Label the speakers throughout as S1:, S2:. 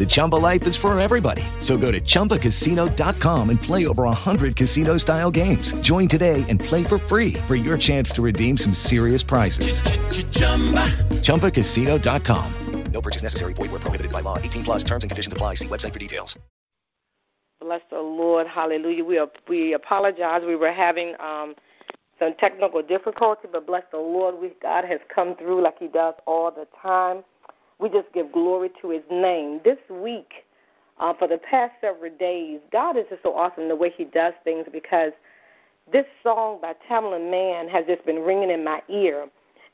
S1: The Chumba life is for everybody. So go to ChumbaCasino.com and play over 100 casino-style games. Join today and play for free for your chance to redeem some serious prizes. ChumbaCasino.com.
S2: No purchase necessary. Void were prohibited by law. 18 plus terms and conditions apply. See website for details.
S3: Bless the Lord. Hallelujah. We, are, we apologize. We were having um, some technical difficulty, but bless the Lord. We, God has come through like He does all the time. We just give glory to His name. This week, uh, for the past several days, God is just so awesome the way He does things because this song by Tamela Mann has just been ringing in my ear.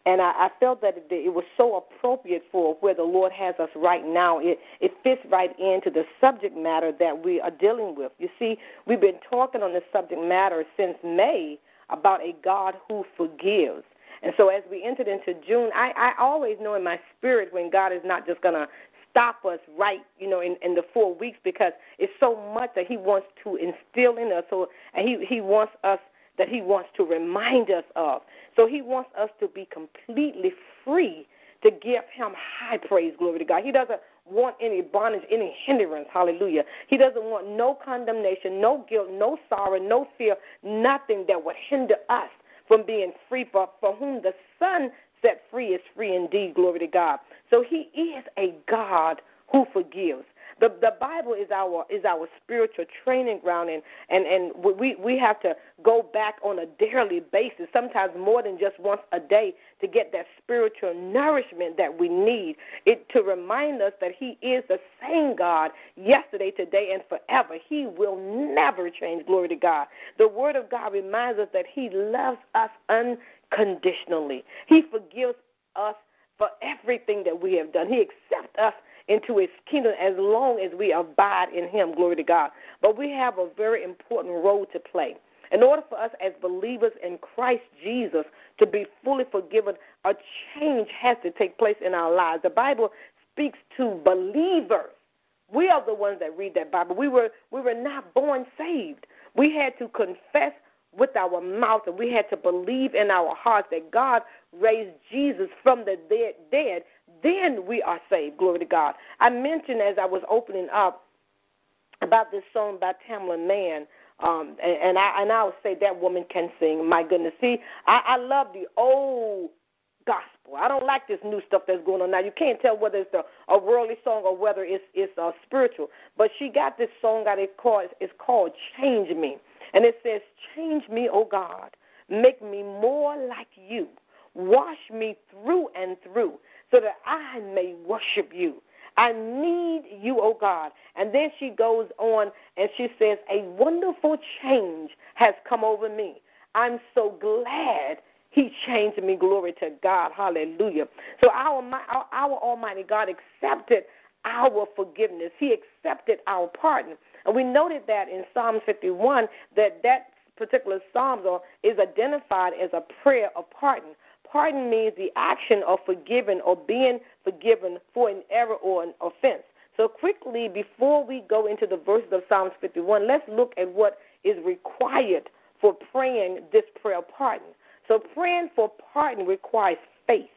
S3: And I, I felt that it, it was so appropriate for where the Lord has us right now. It, it fits right into the subject matter that we are dealing with. You see, we've been talking on this subject matter since May about a God who forgives. And so as we entered into June, I, I always know in my spirit when God is not just going to stop us right, you know, in, in the four weeks because it's so much that He wants to instill in us. So, and He He wants us that He wants to remind us of. So He wants us to be completely free to give Him high praise, glory to God. He doesn't want any bondage, any hindrance, hallelujah. He doesn't want no condemnation, no guilt, no sorrow, no fear, nothing that would hinder us from being free. For, for whom the Son set free is free indeed, glory to God. So He is a God who forgives. The the Bible is our is our spiritual training ground, and and and we we have to go back on a daily basis, sometimes more than just once a day, to get that spiritual nourishment that we need. It to remind us that He is the same God yesterday, today, and forever. He will never change. Glory to God. The Word of God reminds us that He loves us unconditionally. He forgives us for everything that we have done. He accepts us into his kingdom as long as we abide in him. Glory to God. But we have a very important role to play. In order for us as believers in Christ Jesus to be fully forgiven, a change has to take place in our lives. The Bible speaks to believers. We are the ones that read that Bible. We were we were not born saved. We had to confess with our mouth and we had to believe in our hearts that God raised Jesus from the dead, dead then we are saved. Glory to God. I mentioned as I was opening up about this song by Tamela Mann. Um, and, and I and I would say that woman can sing. My goodness, see, I, I love the old gospel. I don't like this new stuff that's going on now. You can't tell whether it's a, a worldly song or whether it's it's uh, spiritual. But she got this song that it called it's called "Change Me," and it says, "Change me, O God, make me more like You, wash me through and through." So that I may worship you. I need you, oh God. And then she goes on and she says, A wonderful change has come over me. I'm so glad he changed me. Glory to God. Hallelujah. So our, our, our Almighty God accepted our forgiveness. He accepted our pardon. And we noted that in Psalm 51 that that particular psalm is identified as a prayer of pardon. Pardon means the action of forgiving or being forgiven for an error or an offense. So, quickly, before we go into the verses of Psalms 51, let's look at what is required for praying this prayer of pardon. So, praying for pardon requires faith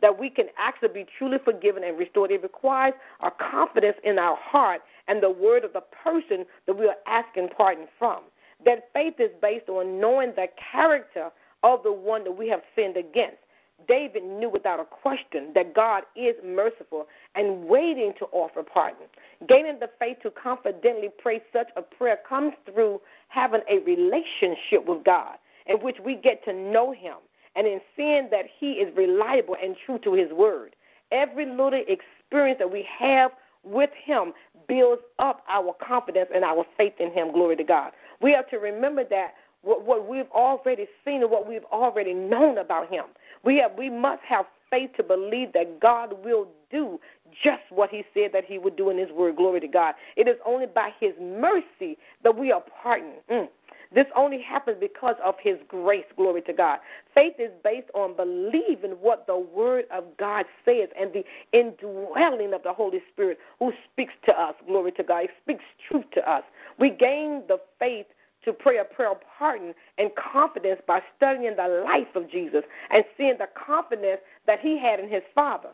S3: that we can actually be truly forgiven and restored. It requires a confidence in our heart and the word of the person that we are asking pardon from. That faith is based on knowing the character of the one that we have sinned against. David knew without a question that God is merciful and waiting to offer pardon. Gaining the faith to confidently pray such a prayer comes through having a relationship with God in which we get to know Him and in seeing that He is reliable and true to His word. Every little experience that we have with Him builds up our confidence and our faith in Him. Glory to God. We have to remember that what, what we've already seen and what we've already known about Him. We have we must have faith to believe that God will do just what He said that He would do in His Word. Glory to God. It is only by His mercy that we are pardoned. Mm. This only happens because of His grace. Glory to God. Faith is based on believing what the Word of God says and the indwelling of the Holy Spirit who speaks to us. Glory to God. He speaks truth to us. We gain the faith to pray a prayer of pardon and confidence by studying the life of Jesus and seeing the confidence that he had in his Father.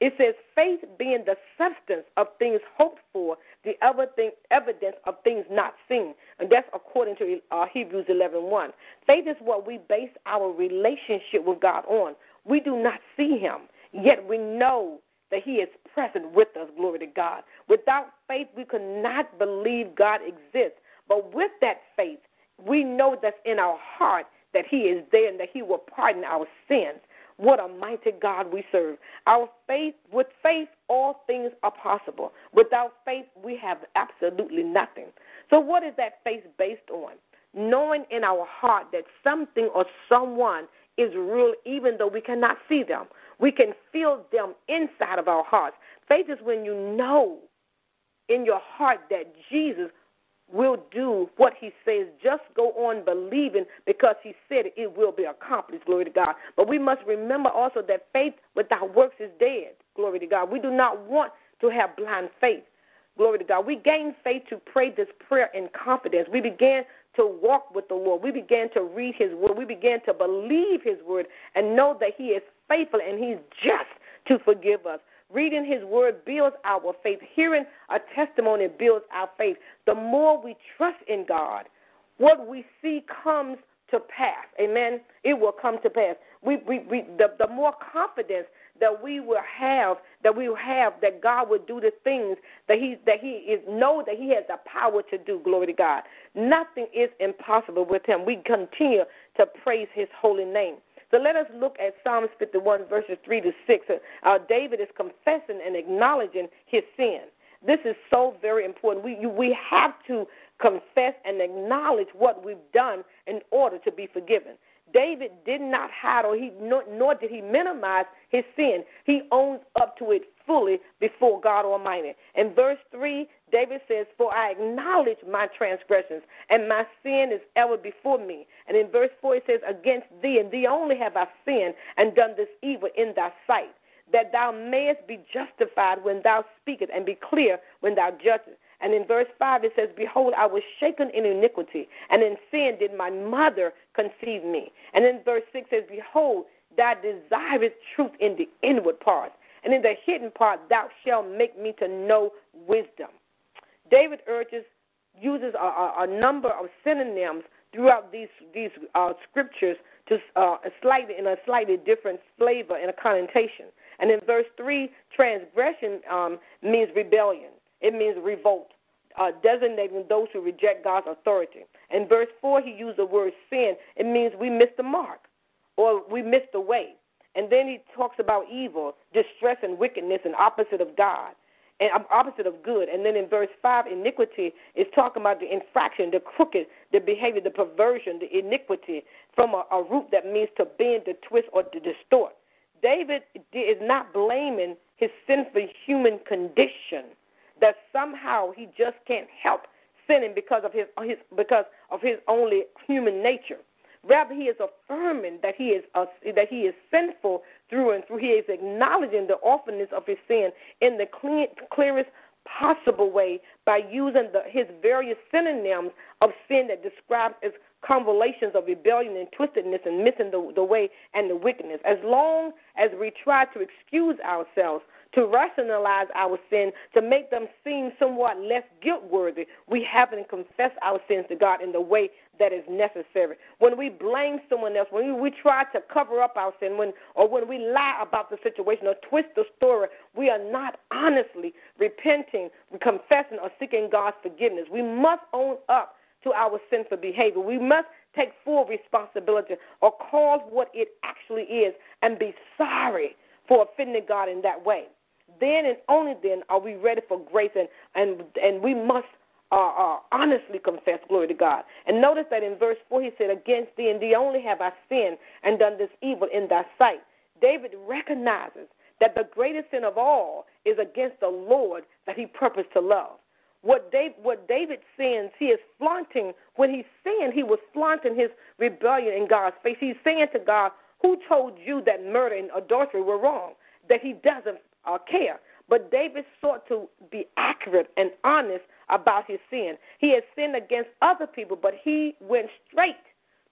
S3: It says faith being the substance of things hoped for, the evidence of things not seen, and that's according to uh, Hebrews 11:1. Faith is what we base our relationship with God on. We do not see Him, yet we know that He is present with us. Glory to God. Without faith, we could not believe God exists. But with that faith, we know that's in our heart that He is there and that He will pardon our sins. What a mighty God we serve. Our faith, with faith, all things are possible. Without faith, we have absolutely nothing. So, what is that faith based on? Knowing in our heart that something or someone is real, even though we cannot see them. We can feel them inside of our hearts. Faith is when you know in your heart that Jesus will do what he says. Just go on believing because he said it, will be accomplished. Glory to God. But we must remember also that faith without works is dead. Glory to God. We do not want to have blind faith. Glory to God. We gain faith to pray this prayer in confidence. We began to walk with the Lord. We began to read his word. We began to believe his word and know that he is faithful and he's just to forgive us. Reading his word builds our faith. Hearing a testimony builds our faith. The more we trust in God, what we see comes to pass. Amen. It will come to pass. We, we, we the, the more confidence that we will have, that we will have that God will do the things that He that He is know that He has the power to do. Glory to God. Nothing is impossible with Him. We continue to praise His holy name. So let us look at Psalms 51, verses 3 to 6. Uh, David is confessing and acknowledging his sin. This is so very important. We, we have to confess and acknowledge what we've done in order to be forgiven. David did not hide or he nor, nor did he minimize his sin. He owns up to it fully before God Almighty. In verse 3, David says, For I acknowledge my transgressions, and my sin is ever before me. And in verse 4, it says, Against thee, and thee only have I sinned and done this evil in thy sight, that thou mayest be justified when thou speakest, and be clear when thou judgest. And in verse 5 it says, Behold, I was shaken in iniquity, and in sin did my mother conceive me. And in verse 6 says, Behold, thou desirest truth in the inward parts, and in the hidden part thou shalt make me to know wisdom. David urges, uses a, a, a number of synonyms throughout these these uh, scriptures to uh, slightly in a slightly different flavor and a connotation. And in verse three, transgression um, means rebellion. It means revolt, uh, designating those who reject God's authority. In verse 4, he used the word sin. It means we missed the mark or we missed the way. And then he talks about evil, distress, and wickedness, and opposite of God, and um, opposite of good. And then in verse 5, iniquity is talking about the infraction, the crooked, the behavior, the perversion, the iniquity from a, a root that means to bend, to twist, or to distort. David is not blaming his sinful human condition that somehow he just can't help sinning because of his, his because of his only human nature. Rather, he is affirming that he is that he is sinful through and through. He is acknowledging the awfulness of his sin in the clean, clearest possible way by using the, his various synonyms of sin that describes as convolutions of rebellion and twistedness and missing the, the way and the wickedness. As long as we try to excuse ourselves to rationalize our sin, to make them seem somewhat less guilt worthy, we haven't confessed our sins to God in the way that is necessary. When we blame someone else, when we, try to cover up our sin, when or when we lie about the situation or twist the story, we are not honestly repenting, confessing, or seeking God's forgiveness. We must own up to our sinful behavior. We must take full responsibility or call what it actually is and be sorry for offending God in that way then and only then are we ready for grace, and and and we must uh, uh, honestly confess. Glory to God. And notice that in verse four he said, "Against thee and thee only have I sinned and done this evil in thy sight." David recognizes that the greatest sin of all is against the Lord that he purposed to love. What, Dave, what David sins, he is flaunting. When he sinned, he was flaunting his rebellion in God's face. He's saying to God, Who told you that murder and adultery were wrong? That he doesn't uh, care. But David sought to be accurate and honest about his sin. He had sinned against other people, but he went straight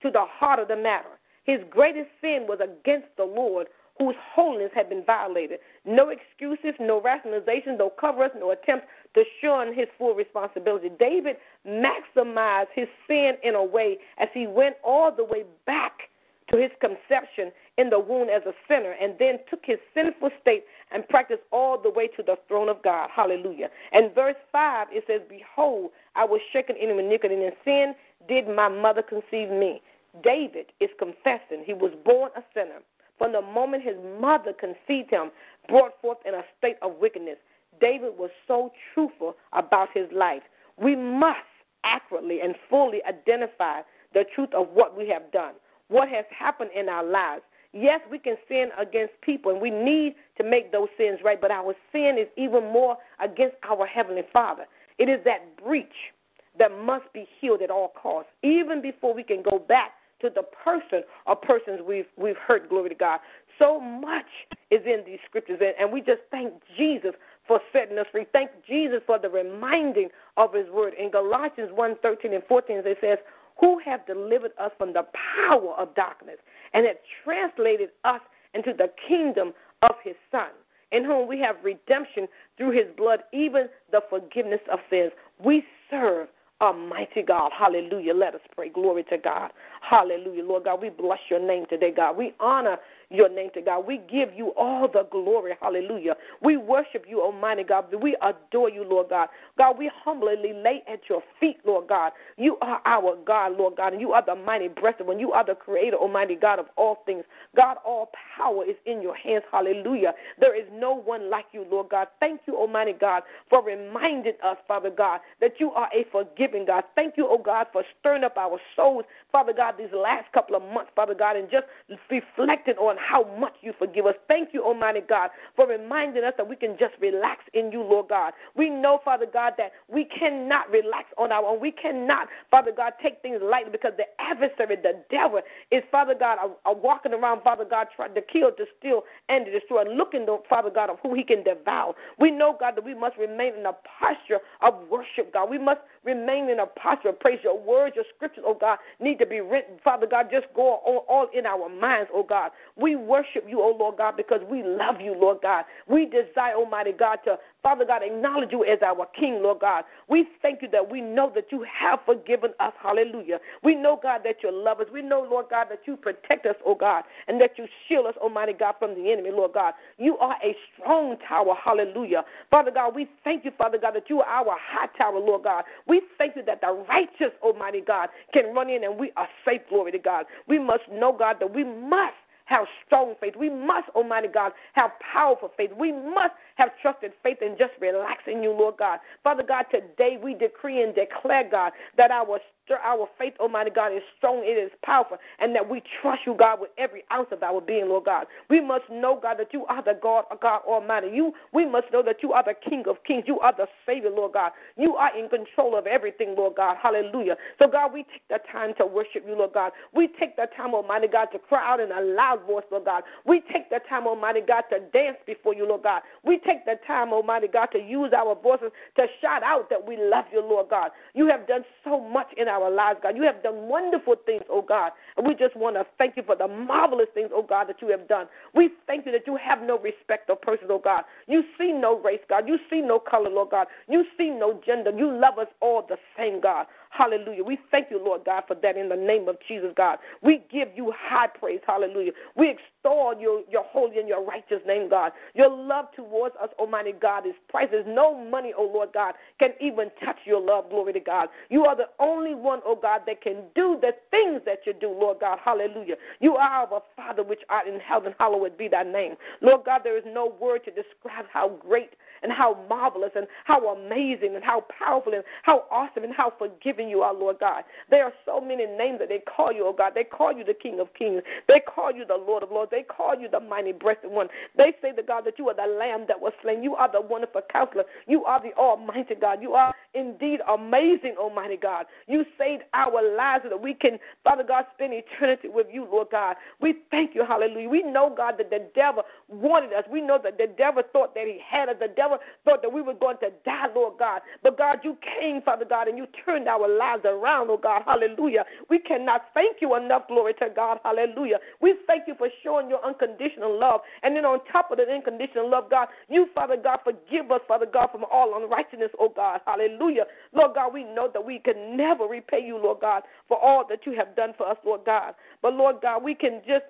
S3: to the heart of the matter. His greatest sin was against the Lord, whose holiness had been violated. No excuses, no rationalization, no cover no attempts to shun his full responsibility. David maximized his sin in a way as he went all the way back to his conception in the womb as a sinner and then took his sinful state and practiced all the way to the throne of God. Hallelujah. And verse 5, it says, Behold, I was shaken in iniquity, and in sin did my mother conceive me. David is confessing he was born a sinner from the moment his mother conceived him, brought forth in a state of wickedness. David was so truthful about his life. We must accurately and fully identify the truth of what we have done, what has happened in our lives. Yes, we can sin against people, and we need to make those sins right, but our sin is even more against our Heavenly Father. It is that breach that must be healed at all costs, even before we can go back to the person or persons we've we've hurt. Glory to God. So much is in these scriptures, and, and we just thank Jesus for setting us free. Thank Jesus for the reminding of His word. In Galatians 1, 13 and 14, it says, "Who have delivered us from the power of darkness and have translated us into the kingdom of His Son." In whom we have redemption through his blood, even the forgiveness of sins. We serve Almighty God. Hallelujah. Let us pray. Glory to God. Hallelujah. Lord God, we bless your name today, God. We honor your name to God. We give you all the glory. Hallelujah. We worship you, Almighty God. We adore you, Lord God. God, we humbly lay at your feet, Lord God. You are our God, Lord God, and you are the mighty breasted one. You are the creator, Almighty God, of all things. God, all power is in your hands. Hallelujah. There is no one like you, Lord God. Thank you, Almighty God, for reminding us, Father God, that you are a forgiving God. Thank you, oh God, for stirring up our souls, Father God, these last couple of months, Father God, and just reflecting on how much you forgive us. Thank you, Almighty God, for reminding us that we can just relax in you, Lord God. We know, Father God, that we cannot relax on our own. We cannot, Father God, take things lightly because the adversary, the devil, is, Father God, walking around, Father God, trying to kill, to steal, and to destroy, looking, to, Father God, of who he can devour. We know, God, that we must remain in a posture of worship, God. We must remain in a posture of praise. Your words, your scriptures, oh God, need to be written, Father God, just go all, all in our minds, oh God. We worship you, oh Lord God, because we love you, Lord God. We desire, Almighty God, to, Father God, acknowledge you as our King, Lord God. We thank you that we know that you have forgiven us. Hallelujah. We know, God, that you love us. We know, Lord God, that you protect us, oh God, and that you shield us, Almighty God, from the enemy, Lord God. You are a strong tower. Hallelujah. Father God, we thank you, Father God, that you are our high tower, Lord God. We thank you that the righteous, Almighty God, can run in and we are safe, glory to God. We must know, God, that we must have strong faith. We must, Almighty God, have powerful faith. We must have trusted faith and just relax in you, Lord God. Father God, today we decree and declare, God, that our our faith, Almighty God, is strong, it is powerful, and that we trust you, God, with every ounce of our being, Lord God. We must know, God, that you are the God, God Almighty. You, we must know that you are the King of Kings. You are the Savior, Lord God. You are in control of everything, Lord God. Hallelujah. So, God, we take the time to worship you, Lord God. We take the time, Almighty God, to cry out in a voice, Lord God. We take the time, Almighty God, to dance before you, Lord God. We take the time, Almighty God, to use our voices to shout out that we love you, Lord God. You have done so much in our lives, God. You have done wonderful things, oh God. And we just want to thank you for the marvelous things, oh God, that you have done. We thank you that you have no respect of persons, oh God. You see no race, God. You see no color, Lord God. You see no gender. You love us all the same, God. Hallelujah. We thank you, Lord God, for that in the name of Jesus, God. We give you high praise. Hallelujah. We extol your, your holy and your righteous name, God. Your love towards us, Almighty God, is priceless. No money, oh Lord God, can even touch your love. Glory to God. You are the only one, oh God, that can do the things that you do, Lord God. Hallelujah. You are our Father which art in heaven. Hallowed be thy name. Lord God, there is no word to describe how great and how marvelous and how amazing and how powerful and how awesome and how forgiving you are, Lord God. There are so many names that they call you, oh God. They call you the King of Kings. They call you the Lord of Lords. They call you the mighty breasted one. They say to God that you are the Lamb that was slain. You are the wonderful counselor. You are the Almighty God. You are indeed amazing, Almighty God. You saved our lives so that we can, Father God, spend eternity with you, Lord God. We thank you, hallelujah. We know, God, that the devil wanted us. We know that the devil thought that he had us. The devil thought that we were going to die, Lord God. But God, you came, Father God, and you turned our lives around, oh God. Hallelujah. We cannot thank you enough, glory to God. Hallelujah. We thank you for showing your unconditional love. And then on top of that unconditional love, God, you, Father God, forgive us, Father God, from all unrighteousness, oh God. Hallelujah. Lord God, we know that we can never repay you, Lord God, for all that you have done for us, Lord God. But Lord God, we can just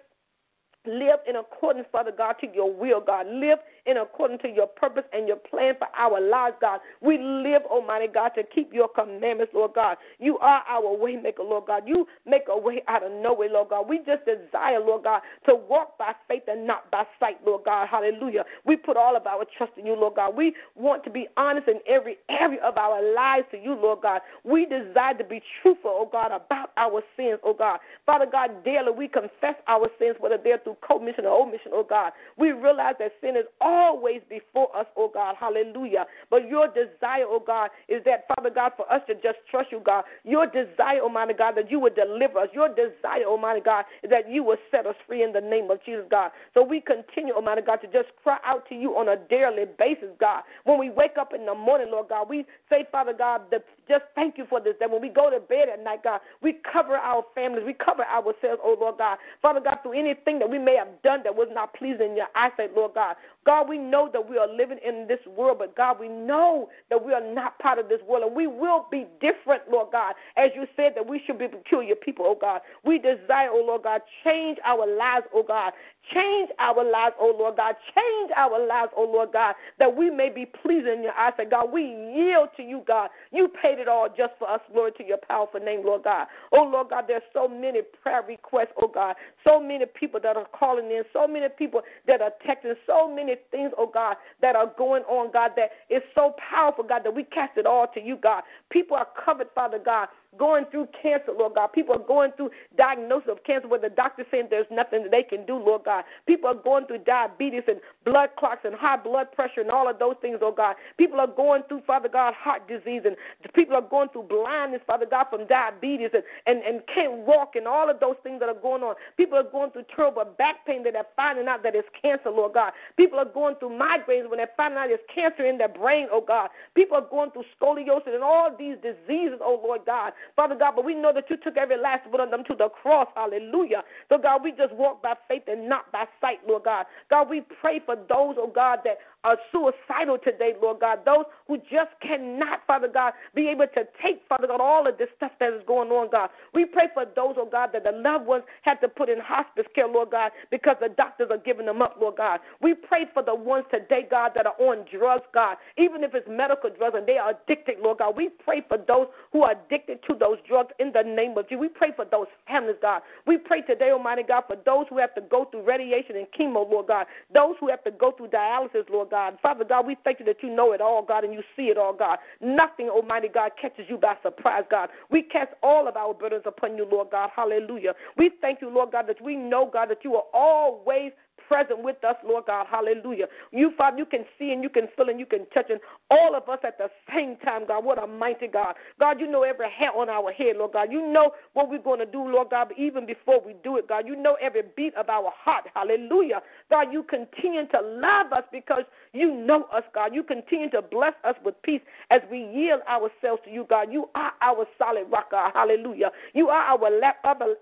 S3: live in accordance, Father God, to your will, God. Live in accordance to your purpose and your plan for our lives, God. We live, Almighty God, to keep your commandments, Lord God. You are our waymaker, Lord God. You make a way out of no way, Lord God. We just desire, Lord God, to walk by faith and not by sight, Lord God. Hallelujah. We put all of our trust in you, Lord God. We want to be honest in every area of our lives to you, Lord God. We desire to be truthful, oh God, about our sins, oh God. Father God, daily we confess our sins, whether they're through commission or omission, oh God. We realize that sin is all always before us, oh God. Hallelujah. But your desire, oh God, is that, Father God, for us to just trust you, God. Your desire, oh Almighty God, that you would deliver us. Your desire, oh Almighty God, is that you would set us free in the name of Jesus, God. So we continue, oh Almighty God, to just cry out to you on a daily basis, God. When we wake up in the morning, Lord God, we say, Father God, the just thank you for this. That when we go to bed at night, God, we cover our families, we cover ourselves, oh Lord God. Father God, through anything that we may have done that was not pleasing in your eyesight, Lord God. God, we know that we are living in this world, but God, we know that we are not part of this world, and we will be different, Lord God. As you said that we should be peculiar people, oh God. We desire, oh Lord God, change our lives, oh God. Change our lives, oh Lord God. Change our lives, oh Lord God, that we may be pleasing in your eyesight, God. We yield to you, God. You paid it all just for us, Lord, to your powerful name, Lord God. Oh Lord God, there's so many prayer requests, oh God. So many people that are calling in, so many people that are texting, so many things, oh God, that are going on, God, that is so powerful, God, that we cast it all to you, God. People are covered, Father God, going through cancer, Lord God. People are going through diagnosis of cancer where the doctor saying there's nothing they can do, Lord God. People are going through diabetes and blood clots and high blood pressure and all of those things, oh God. People are going through, Father God, heart disease and people are going through blindness, Father God, from diabetes and, and, and can't walk and all of those things that are going on. People are going through terrible back pain that they're finding out that it's cancer, Lord God. People are going through migraines when they're finding out it's cancer in their brain, oh God. People are going through scoliosis and all these diseases, oh Lord God. Father God, but we know that you took every last one of them to the cross. Hallelujah. So, God, we just walk by faith and not by sight, Lord God. God, we pray for those, oh God, that are suicidal today, Lord God. Those who just cannot, Father God, be able to take, Father God, all of this stuff that is going on, God. We pray for those, oh God, that the loved ones had to put in hospice care, Lord God, because the doctors are giving them up, Lord God. We pray for the ones today, God, that are on drugs, God, even if it's medical drugs and they are addicted, Lord God. We pray for those who are addicted to those drugs in the name of Jesus. We pray for those families, God. We pray today, Almighty God, for those who have to go through radiation and chemo, Lord God. Those who have to go through dialysis, Lord God. Father God, we thank you that you know it all, God, and you see it all, God. Nothing, Almighty God, catches you by surprise, God. We cast all of our burdens upon you, Lord God. Hallelujah. We thank you, Lord God, that we know, God, that you are always present with us, Lord God. Hallelujah. You, Father, you can see and you can feel and you can touch and all of us at the same time, God. What a mighty God. God, you know every hair on our head, Lord God. You know what we're going to do, Lord God, but even before we do it, God, you know every beat of our heart. Hallelujah. God, you continue to love us because you know us, God. You continue to bless us with peace as we yield ourselves to you, God. You are our solid rock, God. Hallelujah. You are our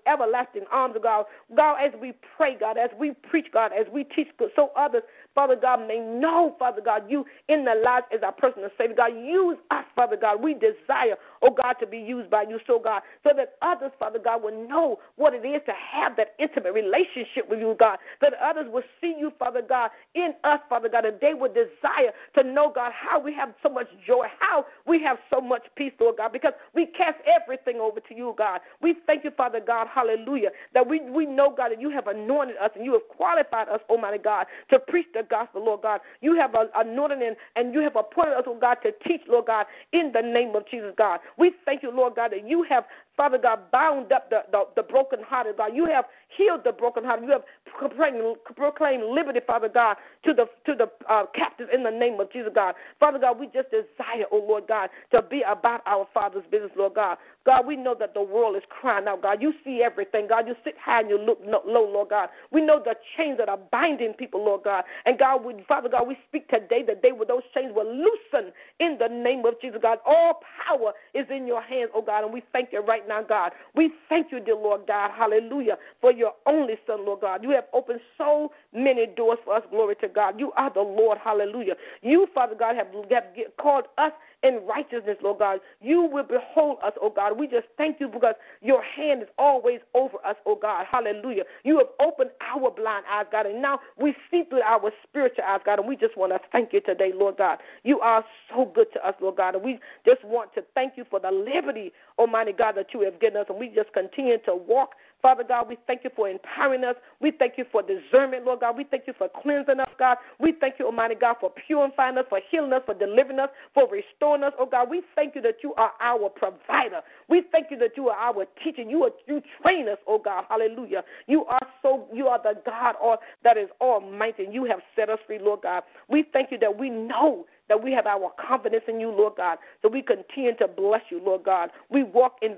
S3: everlasting arms, God. God, as we pray, God, as we preach, God, as we teach, so others, Father God, may know, Father God, you in the lives as our personal Savior. God, use us, Father God. We desire, oh God, to be used by you, so God, so that others, Father God, will know what it is to have that intimate relationship with you, God. That others will see you, Father God, in us, Father God, and they will desire to know, God, how we have so much joy, how we have so much peace, Lord God, because we cast everything over to you, God. We thank you, Father God, hallelujah, that we, we know, God, that you have anointed us and you have qualified us, Almighty God, to preach the gospel, Lord God. You have anointed and, and you have appointed us, oh God, to teach, Lord God, in the name of Jesus, God. We thank you, Lord God, that you have Father God, bound up the, the, the brokenhearted, God. You have healed the brokenhearted. You have proclaimed, proclaimed liberty, Father God, to the to the uh, captives in the name of Jesus, God. Father God, we just desire, oh Lord God, to be about our Father's business, Lord God. God, we know that the world is crying out, God. You see everything, God. You sit high and you look low, Lord God. We know the chains that are binding people, Lord God. And God, we, Father God, we speak today that they those chains will loosen in the name of Jesus, God. All power is in your hands, oh God, and we thank you right now, God. We thank you, dear Lord God, hallelujah, for your only Son, Lord God. You have opened so many doors for us, glory to God. You are the Lord, hallelujah. You, Father God, have, have called us in righteousness, Lord God. You will behold us, oh God. We just thank you because your hand is always over us, oh God. Hallelujah. You have opened our blind eyes, God, and now we see through our spiritual eyes, God, and we just want to thank you today, Lord God. You are so good to us, Lord God, and we just want to thank you for the liberty, Almighty God, that you have given us, and we just continue to walk Father God, we thank you for empowering us. We thank you for discernment, Lord God. We thank you for cleansing us, God. We thank you, Almighty God, for purifying us, for healing us, for delivering us, for restoring us, oh God. We thank you that you are our provider. We thank you that you are our teacher. You are you train us, oh God. Hallelujah. You are so you are the God all, that is almighty. And you have set us free, Lord God. We thank you that we know that we have our confidence in you, Lord God. So we continue to bless you, Lord God. We walk in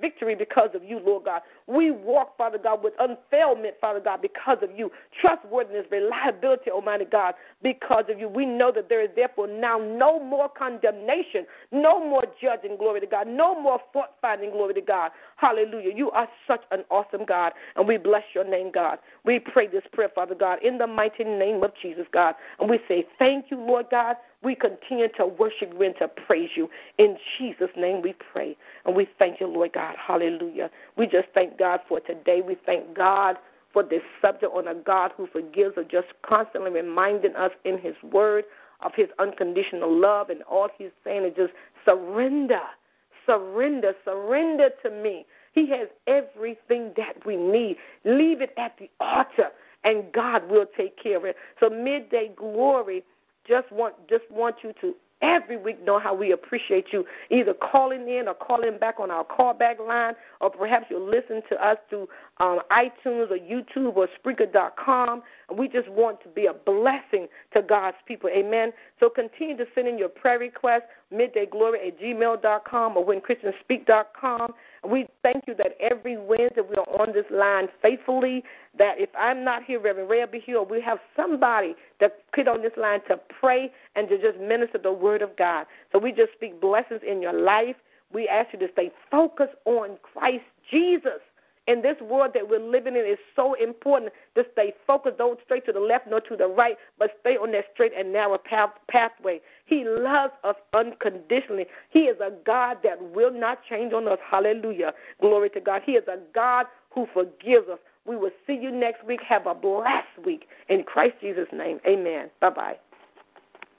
S3: victory because of you, Lord God. We walk, Father God, with unfailment, Father God, because of you. Trustworthiness, reliability, Almighty God, because of you. We know that there is therefore now no more condemnation, no more judging, glory to God, no more fault finding, glory to God. Hallelujah. You are such an awesome God, and we bless your name, God. We pray this prayer, Father God, in the mighty name of Jesus, God. And we say, Thank you, Lord God. We continue to worship you and to praise you. In Jesus' name we pray. And we thank you, Lord God. Hallelujah. We just thank God for today. We thank God for this subject on a God who forgives or just constantly reminding us in his word of his unconditional love and all he's saying is just surrender, surrender, surrender to me. He has everything that we need. Leave it at the altar and God will take care of it. So midday glory just want just want you to every week know how we appreciate you either calling in or calling back on our callback line, or perhaps you'll listen to us through um, iTunes or YouTube or Spreaker.com. We just want to be a blessing to God's people. Amen. So continue to send in your prayer requests, middayglory at gmail.com or whenchristianspeak.com. We thank you that every Wednesday we are on this line faithfully. That if I'm not here, Reverend Ray will be here, we have somebody that put on this line to pray and to just minister the word of God. So we just speak blessings in your life. We ask you to stay focused on Christ Jesus in this world that we're living in, is so important to stay focused, don't stray to the left nor to the right, but stay on that straight and narrow path, pathway. He loves us unconditionally. He is a God that will not change on us. Hallelujah. Glory to God. He is a God who forgives us. We will see you next week. Have a blessed week. In Christ Jesus' name, amen. Bye bye.